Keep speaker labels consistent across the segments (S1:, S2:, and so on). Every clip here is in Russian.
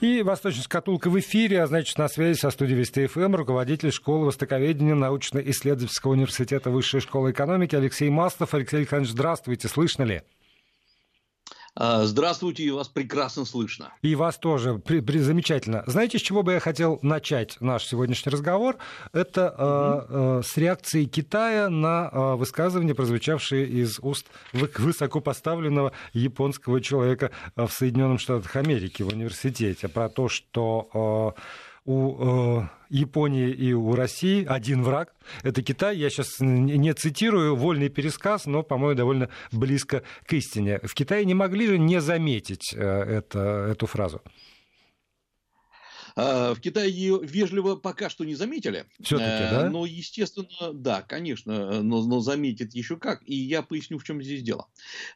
S1: И «Восточная шкатулка» в эфире, а значит, на связи со студией Вести ФМ руководитель школы востоковедения научно-исследовательского университета Высшей школы экономики Алексей Маслов. Алексей Александрович, здравствуйте, слышно ли?
S2: А, здравствуйте, и вас прекрасно слышно.
S1: И вас тоже. При, при, замечательно. Знаете, с чего бы я хотел начать наш сегодняшний разговор? Это э, э, с реакции Китая на э, высказывания, прозвучавшие из уст высокопоставленного японского человека в Соединенных Штатах Америки в университете про то, что э, у э, Японии и у России один враг – это Китай. Я сейчас не цитирую вольный пересказ, но, по-моему, довольно близко к истине. В Китае не могли же не заметить э, это, эту фразу?
S2: А, в Китае ее вежливо пока что не заметили.
S1: Все-таки,
S2: э,
S1: да?
S2: Но, естественно, да, конечно, но, но заметят еще как. И я поясню, в чем здесь дело.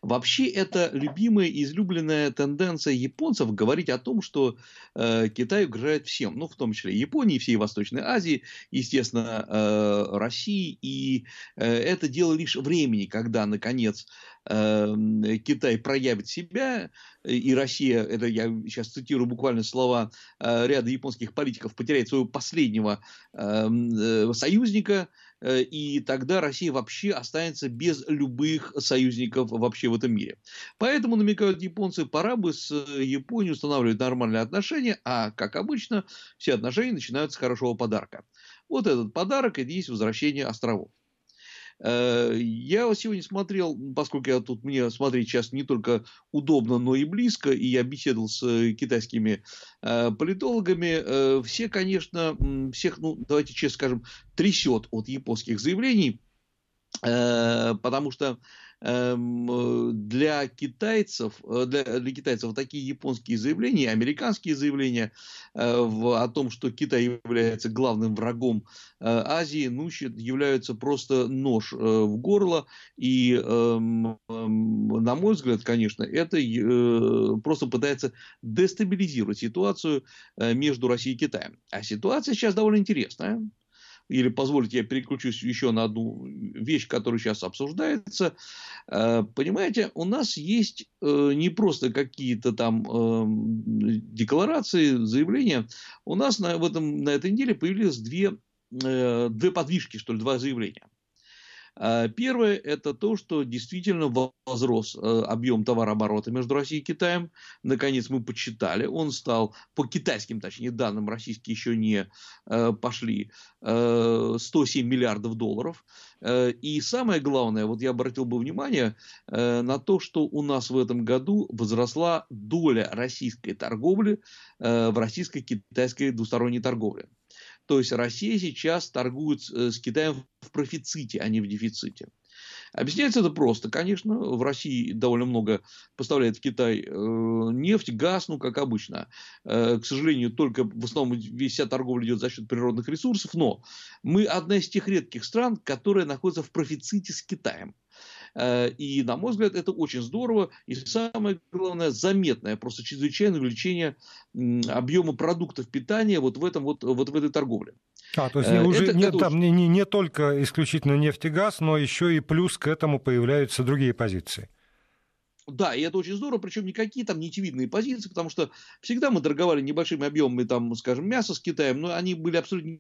S2: Вообще, это любимая излюбленная тенденция японцев говорить о том, что э, Китай угрожает всем, ну, в том числе Японии, всей Восточной Азии, естественно, э, России. И э, это дело лишь времени, когда, наконец, э, Китай проявит себя, и Россия, это я сейчас цитирую буквально слова э, ряда японских политиков, потеряет своего последнего эм, э, союзника, э, и тогда Россия вообще останется без любых союзников вообще в этом мире. Поэтому, намекают японцы, пора бы с Японией устанавливать нормальные отношения, а, как обычно, все отношения начинаются с хорошего подарка. Вот этот подарок – это есть возвращение островов. Э, я сегодня смотрел, поскольку я тут мне смотреть сейчас не только удобно, но и близко, и я беседовал с э, китайскими э, политологами, все, конечно, всех, ну, давайте честно скажем, трясет от японских заявлений, потому что для китайцев, э, для, для китайцев такие японские заявления, американские заявления э, о том, что Китай является главным врагом Азии, ну, являются просто нож в горло. И, эм, эм, на мой взгляд, конечно, это просто пытается дестабилизировать ситуацию между Россией и Китаем. А ситуация сейчас довольно интересная или позволите, я переключусь еще на одну вещь, которая сейчас обсуждается. Э, понимаете, у нас есть э, не просто какие-то там эм, декларации, заявления. У нас на, в этом, на этой неделе появились две, э, две подвижки, что ли, два заявления. А, первое – это то, что действительно возрос э, объем товарооборота между Россией и Китаем. Наконец мы подсчитали, он стал, по китайским, точнее, данным, российские еще не э, пошли, 107 э, миллиардов долларов. И самое главное, вот я обратил бы внимание на то, что у нас в этом году возросла доля российской торговли в российско-китайской двусторонней торговле. То есть Россия сейчас торгует э, с Китаем в профиците, а не в дефиците. Объясняется это просто. Конечно, в России довольно много поставляет в Китай э, нефть, газ, ну, как обычно. Э, к сожалению, только в основном вся торговля идет за счет природных ресурсов, но мы одна из тех редких стран, которая находится в профиците с Китаем. Э, и, на мой взгляд, это очень здорово. И самое главное, заметное, просто чрезвычайное увеличение объема продуктов питания вот в, этом, вот, вот в этой торговле.
S1: А, то есть э, уже это, не, это там не, не, не только исключительно нефть и газ, но еще и плюс к этому появляются другие позиции.
S2: Да, и это очень здорово, причем никакие там нитевидные позиции, потому что всегда мы торговали небольшими объемами, там, скажем, мяса с Китаем, но они были абсолютно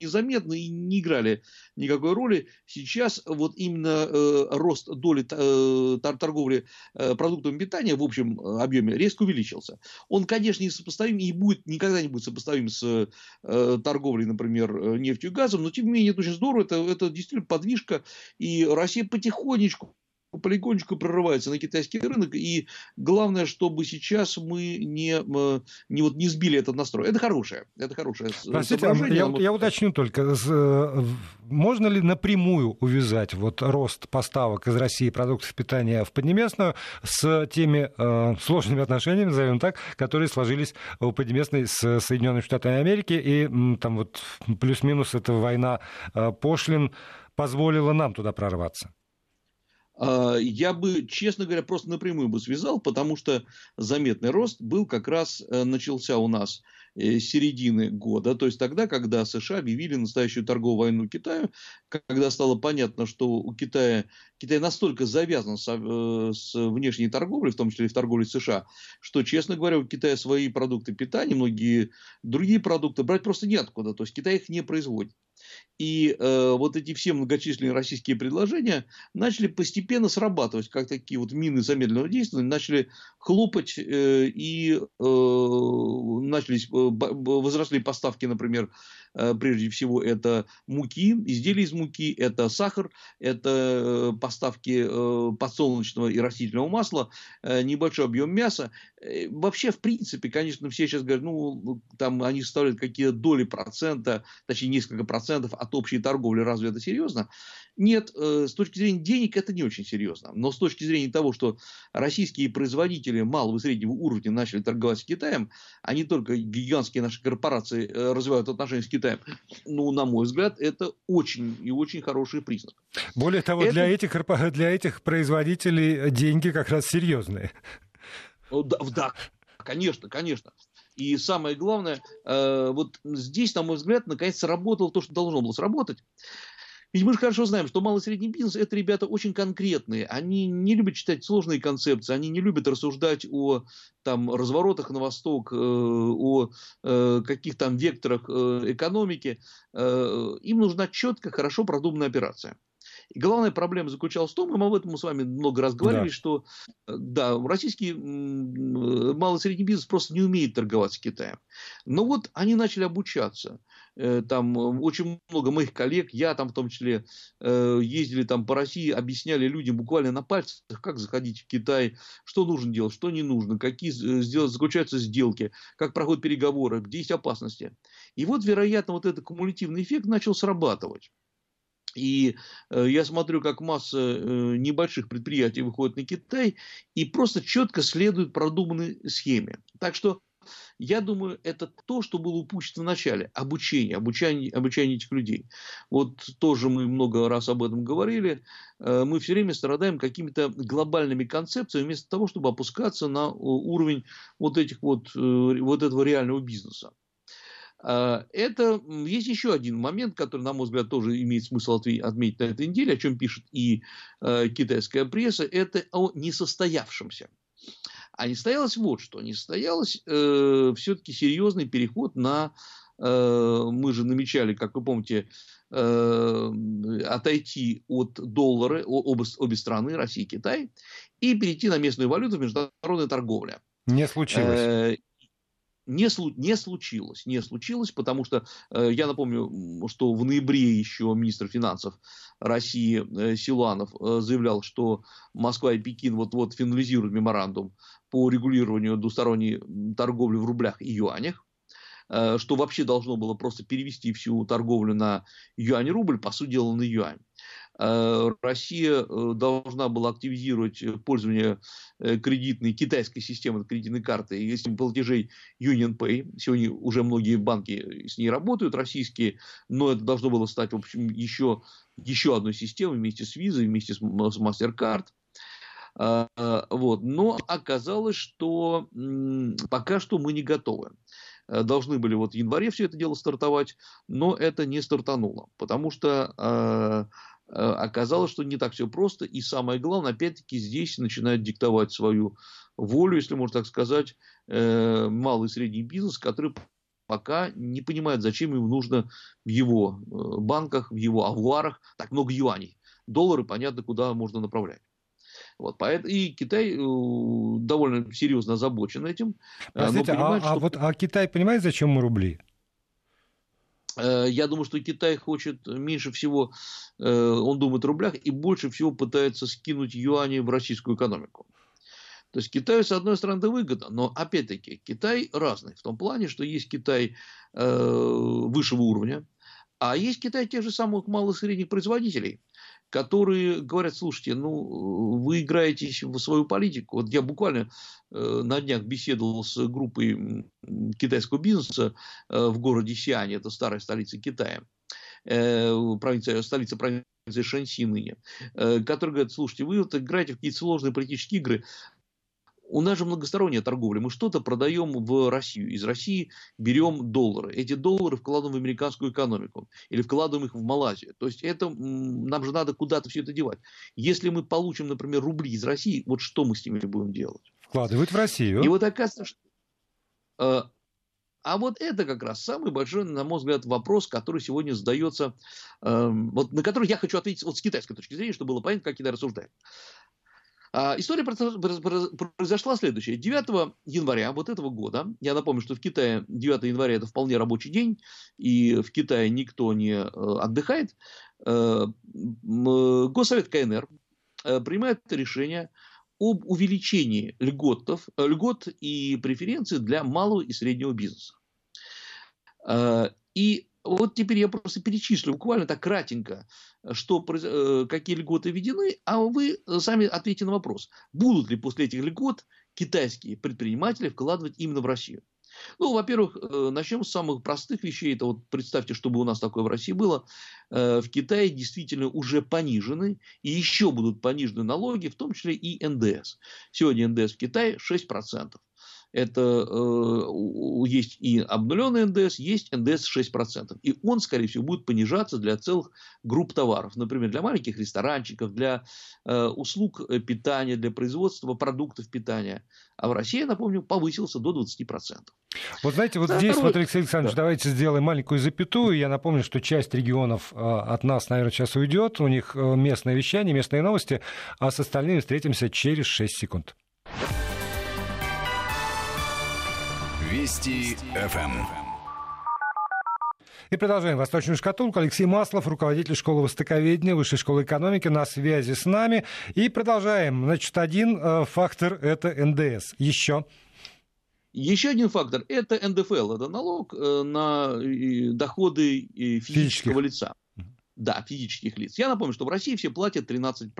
S2: незаметно и не играли никакой роли. Сейчас вот именно э, рост доли э, торговли э, продуктами питания в общем э, объеме резко увеличился. Он, конечно, не сопоставим и будет, никогда не будет сопоставим с э, торговлей, например, э, нефтью и газом, но тем не менее это очень здорово, это, это действительно подвижка, и Россия потихонечку полигонечку прорывается на китайский рынок, и главное, чтобы сейчас мы не, не, вот, не сбили этот настрой. Это хорошее, это хорошее
S1: Простите, я, я, я уточню только, э, можно ли напрямую увязать вот рост поставок из России продуктов питания в Поднебесную с теми э, сложными отношениями, назовем так, которые сложились у Поднебесной с Соединенными Штатами Америки, и там вот плюс-минус эта война э, пошлин позволила нам туда прорваться?
S2: А, я бы, честно говоря, просто напрямую бы связал, потому что заметный рост был как раз э, начался у нас Э, середины года, то есть тогда, когда США объявили настоящую торговую войну Китаю, когда стало понятно, что у Китая, Китай настолько завязан с, э, с внешней торговлей, в том числе и в торговле США, что, честно говоря, у Китая свои продукты питания, многие другие продукты брать просто неоткуда, то есть Китай их не производит. И э, вот эти все многочисленные российские предложения начали постепенно срабатывать, как такие вот мины замедленного действия, начали хлопать э, и э, начались, э, возросли поставки, например, Э, прежде всего, это муки, изделия из муки, это сахар, это э, поставки э, подсолнечного и растительного масла, небольшой объем мяса. Вообще, в принципе, конечно, все сейчас говорят, ну, там они составляют какие-то доли процента, точнее, несколько процентов от общей торговли. Разве это серьезно? Нет, с точки зрения денег это не очень серьезно. Но с точки зрения того, что российские производители малого и среднего уровня начали торговать с Китаем, а не только гигантские наши корпорации развивают отношения с Китаем, Китаем. Ну, на мой взгляд, это очень и очень хороший признак.
S1: Более того, это... для, этих, для этих производителей деньги как раз серьезные.
S2: Да, да конечно, конечно. И самое главное, э, вот здесь, на мой взгляд, наконец сработало то, что должно было сработать. Ведь мы же хорошо знаем, что малый и средний бизнес – это ребята очень конкретные. Они не любят читать сложные концепции, они не любят рассуждать о там, разворотах на восток, э, о э, каких там векторах экономики. Им нужна четко, хорошо продуманная операция. И главная проблема заключалась в том, и мы об этом с вами много раз говорили, да. что э, да, российский малый и средний бизнес просто не умеет торговать с Китаем. Но вот они начали обучаться. Э, там э, очень много моих коллег, я там в том числе, ездили там по России, объясняли людям буквально на пальцах, как заходить в Китай, что нужно делать, что не нужно, какие заключаются сделки, как проходят переговоры, где есть опасности. И вот, вероятно, вот этот кумулятивный эффект начал срабатывать. И э, я смотрю, как масса э, небольших предприятий выходит на Китай и просто четко следует продуманной схеме. Так что я думаю, это то, что было упущено в начале. Обучение, обучение, обучение этих людей. Вот тоже мы много раз об этом говорили. Э, мы все время страдаем какими-то глобальными концепциями, вместо того, чтобы опускаться на уровень вот, этих вот, вот этого реального бизнеса. А, это есть еще один момент, который, на мой взгляд, тоже имеет смысл отметить на этой неделе, о чем пишет и э, китайская пресса, это о несостоявшемся. А не состоялось вот что, не состоялось э, все-таки серьезный переход на, э, мы же намечали, как вы помните, э, отойти от доллара, оба, обе страны, Россия и Китай, и перейти на местную валюту в международной торговле.
S1: Не случилось.
S2: Не, не случилось, не случилось, потому что э, я напомню, что в ноябре еще министр финансов России э, Силанов э, заявлял, что Москва и Пекин вот-вот финализируют меморандум по регулированию двусторонней торговли в рублях и юанях э, что вообще должно было просто перевести всю торговлю на юань-рубль, по сути дела на юань. Э, Россия э, должна была активизировать пользование э, кредитной китайской системой кредитной карты и системой платежей UnionPay. Сегодня уже многие банки с ней работают, российские, но это должно было стать, в общем, еще, еще одной системой вместе с Visa, вместе с MasterCard. Вот. Но оказалось, что пока что мы не готовы должны были вот в январе все это дело стартовать, но это не стартануло, потому что оказалось, что не так все просто. И самое главное, опять-таки, здесь начинает диктовать свою волю, если можно так сказать, э, малый и средний бизнес, который пока не понимает, зачем ему нужно в его э, банках, в его авуарах так много юаней. Доллары, понятно, куда можно направлять. Вот, поэтому, и Китай довольно серьезно озабочен этим.
S1: Простите, а, а, что... вот, а Китай понимает, зачем мы рубли?
S2: Э, я думаю, что Китай хочет меньше всего, э, он думает о рублях и больше всего пытается скинуть юани в российскую экономику. То есть Китаю, с одной стороны, выгодно, но опять-таки Китай разный. В том плане, что есть Китай э, высшего уровня, а есть Китай тех же самых малых и средних производителей, которые говорят, слушайте, ну, вы играетесь в свою политику. Вот я буквально э, на днях беседовал с группой китайского бизнеса э, в городе Сиане, это старая столица Китая, э, провинция, столица провинции Шанси ныне, который говорит, слушайте, вы вот играете в какие-то сложные политические игры, у нас же многосторонняя торговля. Мы что-то продаем в Россию. Из России берем доллары. Эти доллары вкладываем в американскую экономику. Или вкладываем их в Малайзию. То есть это, нам же надо куда-то все это девать. Если мы получим, например, рубли из России, вот что мы с ними будем делать?
S1: Вкладывать в Россию.
S2: И вот оказывается, что... Э, а вот это как раз самый большой, на мой взгляд, вопрос, который сегодня задается, эм, вот, на который я хочу ответить вот с китайской точки зрения, чтобы было понятно, как Китай рассуждает. А, история произошла следующая. 9 января вот этого года, я напомню, что в Китае 9 января это вполне рабочий день, и в Китае никто не э, отдыхает, э, Госсовет КНР э, принимает решение об увеличении льготов, льгот и преференций для малого и среднего бизнеса. И вот теперь я просто перечислю буквально так кратенько, что, э, какие льготы введены, а вы сами ответьте на вопрос. Будут ли после этих льгот китайские предприниматели вкладывать именно в Россию? Ну, во-первых, э, начнем с самых простых вещей. Это вот представьте, чтобы у нас такое в России было. Э, в Китае действительно уже понижены и еще будут понижены налоги, в том числе и НДС. Сегодня НДС в Китае 6% это э, есть и обнуленный НДС, есть НДС 6%. И он, скорее всего, будет понижаться для целых групп товаров. Например, для маленьких ресторанчиков, для э, услуг э, питания, для производства продуктов питания. А в России, напомню, повысился до 20%.
S1: Вот знаете, вот За здесь, второй... вот, Алексей Александрович, да. давайте сделаем маленькую запятую. Я напомню, что часть регионов э, от нас, наверное, сейчас уйдет. У них э, местное вещание, местные новости. А с остальными встретимся через 6 секунд.
S3: Вести ФМ.
S1: И продолжаем «Восточную шкатулку». Алексей Маслов, руководитель школы востоковедения, Высшей школы экономики, на связи с нами. И продолжаем. Значит, один э, фактор – это НДС. Еще?
S2: Еще один фактор – это НДФЛ. Это налог э, на доходы физического Физических. лица. Да, физических лиц. Я напомню, что в России все платят 13%.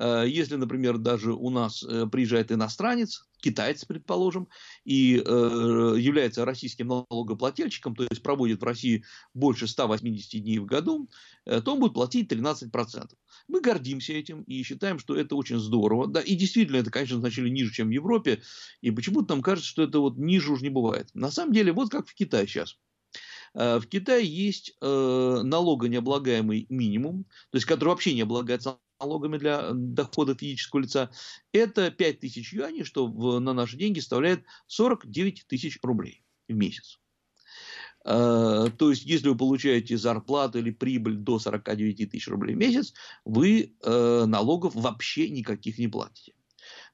S2: Э, если, например, даже у нас э, приезжает иностранец, китаец, предположим, и э, является российским налогоплательщиком, то есть проводит в России больше 180 дней в году, то он будет платить 13%. Мы гордимся этим и считаем, что это очень здорово. Да, и действительно, это, конечно, значили ниже, чем в Европе. И почему-то нам кажется, что это вот ниже уже не бывает. На самом деле, вот как в Китае сейчас. В Китае есть налогонеоблагаемый минимум, то есть который вообще не облагается налогами для дохода физического лица, это 5 тысяч юаней, что на наши деньги составляет 49 тысяч рублей в месяц. Э, то есть, если вы получаете зарплату или прибыль до 49 тысяч рублей в месяц, вы э, налогов вообще никаких не платите.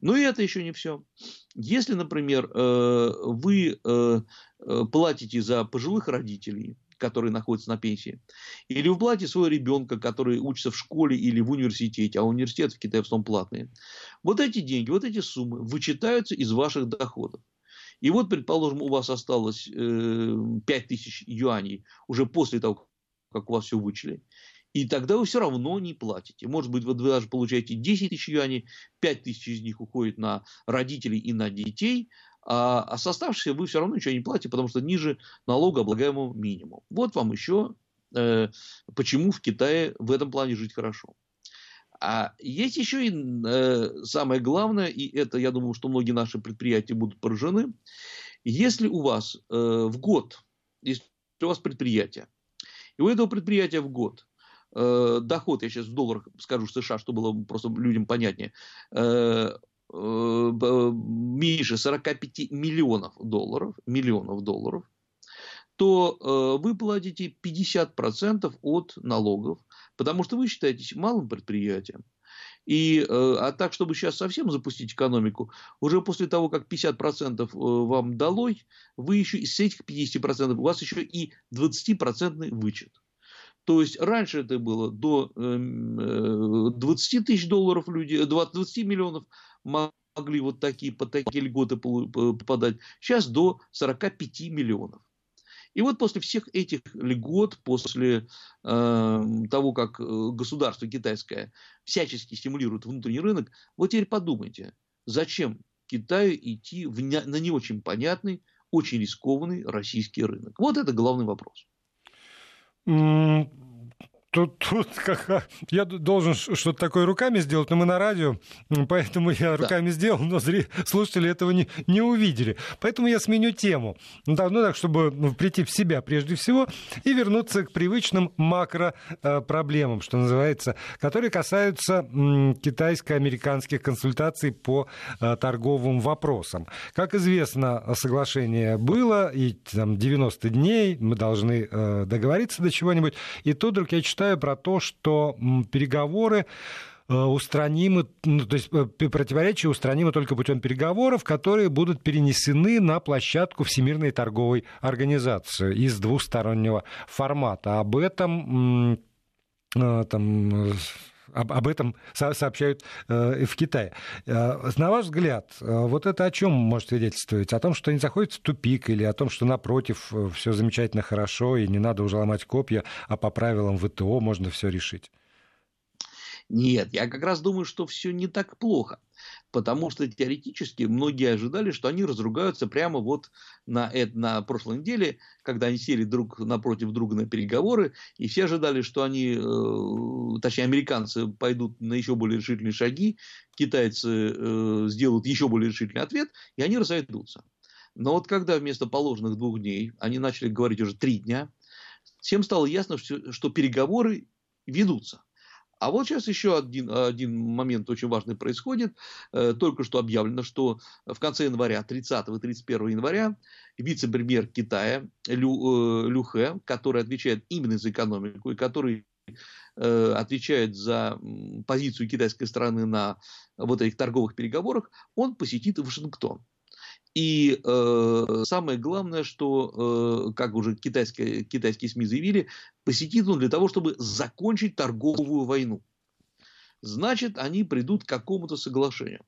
S2: Но и это еще не все. Если, например, э, вы э, э, платите за пожилых родителей, который находится на пенсии, или в плате своего ребенка, который учится в школе или в университете, а университет в Китае в основном платные. Вот эти деньги, вот эти суммы вычитаются из ваших доходов. И вот, предположим, у вас осталось э, 5 тысяч юаней уже после того, как у вас все вычли. И тогда вы все равно не платите. Может быть, вы даже получаете 10 тысяч юаней, 5 тысяч из них уходит на родителей и на детей, а, а с оставшихся вы все равно ничего не платите, потому что ниже налогооблагаемого минимума. Вот вам еще э, почему в Китае в этом плане жить хорошо. А есть еще и э, самое главное, и это, я думаю, что многие наши предприятия будут поражены. Если у вас э, в год, если у вас предприятие, и у этого предприятия в год э, доход, я сейчас в долларах скажу в США, чтобы было просто людям понятнее, э, Э, меньше 45 миллионов долларов, миллионов долларов, то э, вы платите 50% от налогов, потому что вы считаетесь малым предприятием. И, э, а так, чтобы сейчас совсем запустить экономику, уже после того, как 50% вам долой, вы еще из этих 50% у вас еще и 20% вычет. То есть раньше это было до 20 тысяч долларов люди, 20 миллионов, могли вот такие, под такие льготы попадать, сейчас до 45 миллионов. И вот после всех этих льгот, после э, того, как э, государство китайское всячески стимулирует внутренний рынок, вот теперь подумайте, зачем Китаю идти в на не очень понятный, очень рискованный российский рынок? Вот это главный вопрос.
S1: 嗯 тут, тут как, я должен что-то такое руками сделать, но мы на радио, поэтому я руками да. сделал, но зри, слушатели этого не, не увидели. Поэтому я сменю тему. Ну, так, ну, так, чтобы ну, прийти в себя прежде всего и вернуться к привычным макро-проблемам, что называется, которые касаются китайско-американских консультаций по э, торговым вопросам. Как известно, соглашение было, и там 90 дней мы должны э, договориться до чего-нибудь. И тут вдруг я читаю про то, что переговоры э, устранимы, ну, то есть противоречия устранимы только путем переговоров, которые будут перенесены на площадку Всемирной торговой организации из двустороннего формата. Об этом там об, об этом сообщают э, в Китае. Э, на ваш взгляд, э, вот это о чем может свидетельствовать? О том, что они заходят в тупик или о том, что напротив все замечательно хорошо и не надо уже ломать копья, а по правилам ВТО можно все решить?
S2: Нет, я как раз думаю, что все не так плохо потому что теоретически многие ожидали, что они разругаются прямо вот на, на прошлой неделе, когда они сели друг напротив друга на переговоры, и все ожидали, что они, э, точнее, американцы пойдут на еще более решительные шаги, китайцы э, сделают еще более решительный ответ, и они разойдутся. Но вот когда вместо положенных двух дней они начали говорить уже три дня, всем стало ясно, что переговоры ведутся. А вот сейчас еще один, один момент очень важный происходит. Э, только что объявлено, что в конце января, 30 и 31 января, вице-премьер Китая Лю, э, Лю Хэ, который отвечает именно за экономику и который э, отвечает за позицию китайской страны на вот этих торговых переговорах, он посетит Вашингтон. И э, самое главное, что, э, как уже китайские, китайские СМИ заявили, посетит он для того, чтобы закончить торговую войну. Значит, они придут к какому-то соглашению.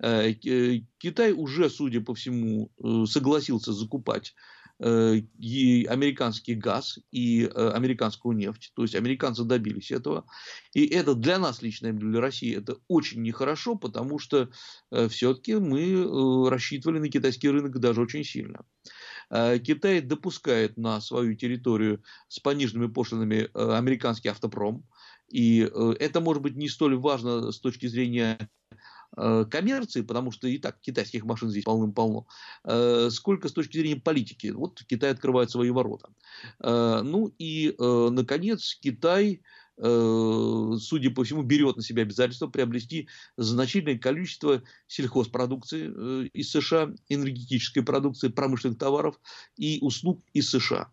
S2: Э, э Китай уже, судя по всему, э, согласился закупать и американский газ и э, американскую нефть. То есть американцы добились этого. И это для нас лично, для России, это очень нехорошо, потому что э, все-таки мы рассчитывали на китайский рынок даже очень сильно. Китай допускает на свою территорию с пониженными пошлинами американский автопром. И это может быть не столь важно с точки зрения Э, коммерции, потому что и так китайских машин здесь полным-полно, э, сколько с точки зрения политики. Вот Китай открывает свои ворота. Э, ну и, наконец, Китай судя по всему, берет на себя обязательство приобрести значительное количество сельхозпродукции из США, энергетической продукции, промышленных товаров и услуг из США.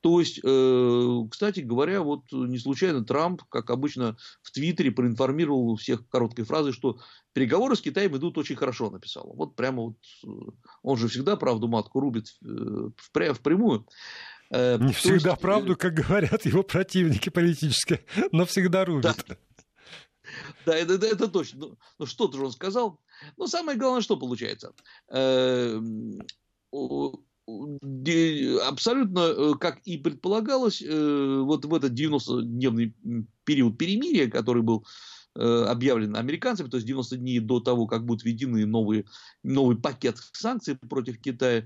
S2: То есть, э, кстати говоря, вот не случайно Трамп, как обычно, в Твиттере проинформировал всех короткой фразой, что переговоры с Китаем идут очень хорошо, написал. Вот прямо вот, э, он же всегда правду матку рубит э, впрямую.
S1: Не всегда есть, правду, как говорят его противники политические, но всегда рубит.
S2: Да. Да, это, это, это точно. Ну, ну что-то же он сказал. Но самое главное, что получается абсолютно, э, как и предполагалось, э, вот в этот 90-дневный период перемирия, который был э, объявлен американцами, то есть 90 дней до того, как будут введены новые, новый пакет санкций против Китая,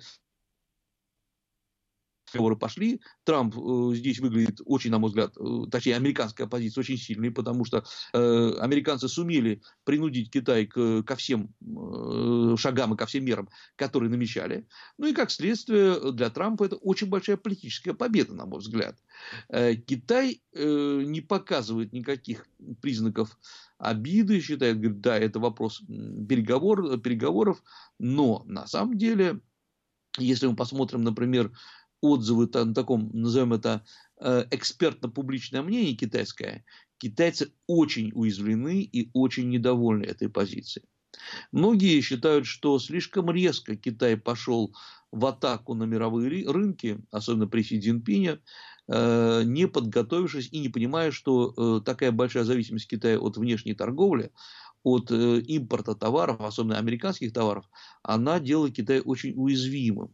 S2: переговоры пошли. Трамп э, здесь выглядит очень, на мой взгляд, э, точнее, американская оппозиция очень сильной, потому что э, американцы сумели принудить Китай к, ко всем э, шагам и ко всем мерам, которые намечали. Ну и как следствие для Трампа это очень большая политическая победа, на мой взгляд. Э, Китай э, не показывает никаких признаков обиды, считает, говорит, да, это вопрос переговор, переговоров, но на самом деле, если мы посмотрим, например, отзывы на таком, назовем это, э, экспертно-публичное мнение китайское, китайцы очень уязвлены и очень недовольны этой позицией. Многие считают, что слишком резко Китай пошел в атаку на мировые рынки, особенно при Си Цзиньпине, э, не подготовившись и не понимая, что э, такая большая зависимость Китая от внешней торговли, от импорта товаров, особенно американских товаров, она делает Китай очень уязвимым.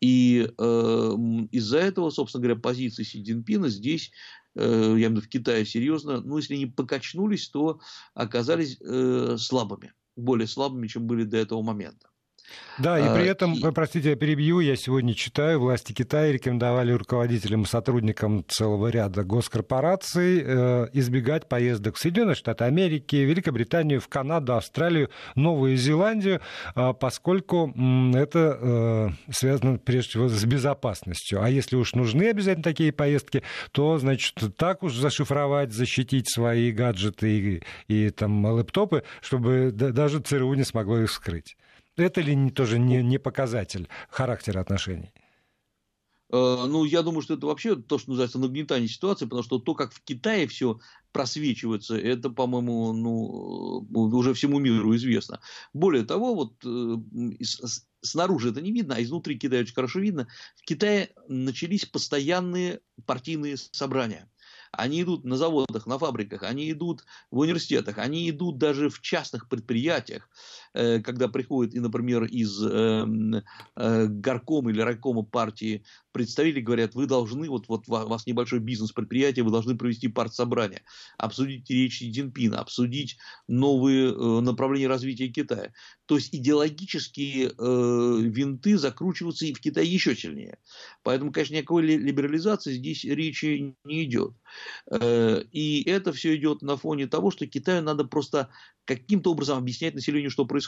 S2: И э, из-за этого, собственно говоря, позиции Си Цзиньпина здесь, э, я имею в виду в Китае серьезно, ну, если не покачнулись, то оказались э, слабыми, более слабыми, чем были до этого момента.
S1: Да, и при этом, и... простите, я перебью, я сегодня читаю, власти Китая рекомендовали руководителям, сотрудникам целого ряда госкорпораций э, избегать поездок в Соединенные Штаты Америки, Великобританию, в Канаду, Австралию, Новую Зеландию, э, поскольку э, это э, связано прежде всего с безопасностью. А если уж нужны обязательно такие поездки, то, значит, так уж зашифровать, защитить свои гаджеты и, и там лэптопы, чтобы даже ЦРУ не смогло их скрыть. Это ли тоже не, не показатель характера отношений?
S2: Э, ну, я думаю, что это вообще то, что называется нагнетание ситуации, потому что то, как в Китае все просвечивается, это, по-моему, ну, уже всему миру известно. Более того, вот э, снаружи это не видно, а изнутри Китая очень хорошо видно. В Китае начались постоянные партийные собрания. Они идут на заводах, на фабриках, они идут в университетах, они идут даже в частных предприятиях, э, когда приходят, и, например, из эм, э, горкома или райкома партии представители говорят, вы должны, вот, вот у вас небольшой бизнес-предприятие, вы должны провести партсобрание, обсудить речь Си обсудить новые э, направления развития Китая. То есть идеологические винты закручиваются и в Китае еще сильнее. Поэтому, конечно, никакой либерализации здесь речи не идет. Э, и это все идет на фоне того, что Китаю надо просто каким-то образом объяснять населению, что происходит.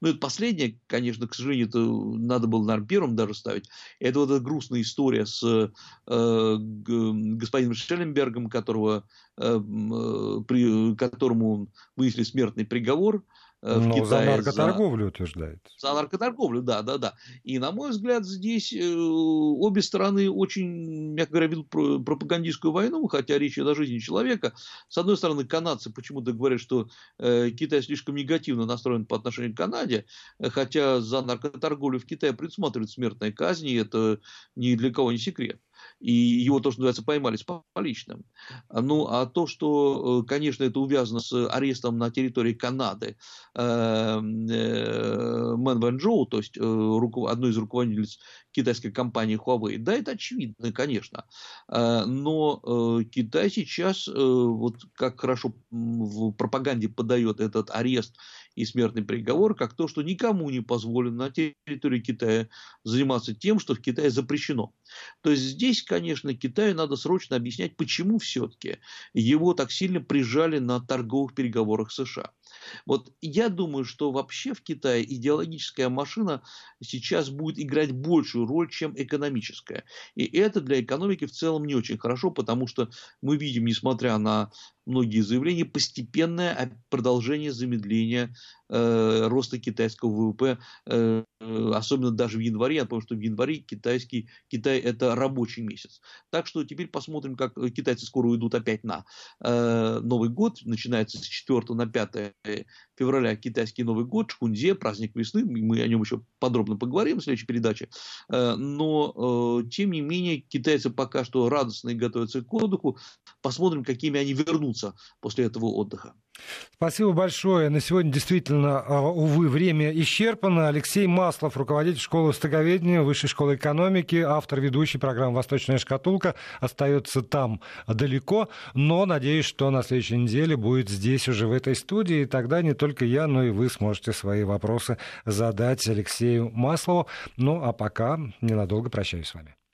S2: Ну, это последнее, конечно, к сожалению, это надо было, наверное, первым даже ставить. Это вот эта грустная история с э, господином Шелленбергом, которого, э, э, при, которому вынесли смертный приговор
S1: в Но Китае. за наркоторговлю за... утверждает.
S2: За наркоторговлю, да, да, да. И, на мой взгляд, здесь э, обе стороны очень, мягко говоря, ведут пропагандистскую войну, хотя речь идет о жизни человека. С одной стороны, канадцы почему-то говорят, что э, Китай слишком негативно настроен по отношению к Канаде, хотя за наркоторговлю в Китае предусматривают смертная казнь, и это ни для кого не секрет и его, то, что называется, поймали с поличным. Ну, а то, что, э, конечно, это увязано с арестом на территории Канады э, э, Мэн Ваньчжоу, то есть одной из руководительниц китайской компании Huawei, да, это очевидно, конечно. Но Китай сейчас, вот как хорошо в пропаганде подает этот арест и смертный приговор, как то, что никому не позволено на территории Китая заниматься тем, что в Китае запрещено. То есть здесь, конечно, Китаю надо срочно объяснять, почему все-таки его так сильно прижали на торговых переговорах США. Вот я думаю, что вообще в Китае идеологическая машина сейчас будет играть большую роль, чем экономическая. И это для экономики в целом не очень хорошо, потому что мы видим, несмотря на многие заявления, постепенное продолжение замедления э, роста китайского ВВП, э, особенно даже в январе. Помню, что в январе китайский, Китай это рабочий месяц. Так что теперь посмотрим, как китайцы скоро уйдут опять на э, Новый год. Начинается с 4 на 5 февраля китайский Новый год, Чхунзе, праздник весны. Мы о нем еще подробно поговорим в следующей передаче. Э, но, э, тем не менее, китайцы пока что радостно готовятся к отдыху. Посмотрим, какими они вернутся после этого отдыха.
S1: Спасибо большое. На сегодня действительно, а, увы, время исчерпано. Алексей Маслов, руководитель школы востоковедения, Высшей школы экономики, автор ведущей программы «Восточная шкатулка», остается там далеко, но надеюсь, что на следующей неделе будет здесь уже в этой студии, и тогда не только я, но и вы сможете свои вопросы задать Алексею Маслову. Ну, а пока ненадолго прощаюсь с вами.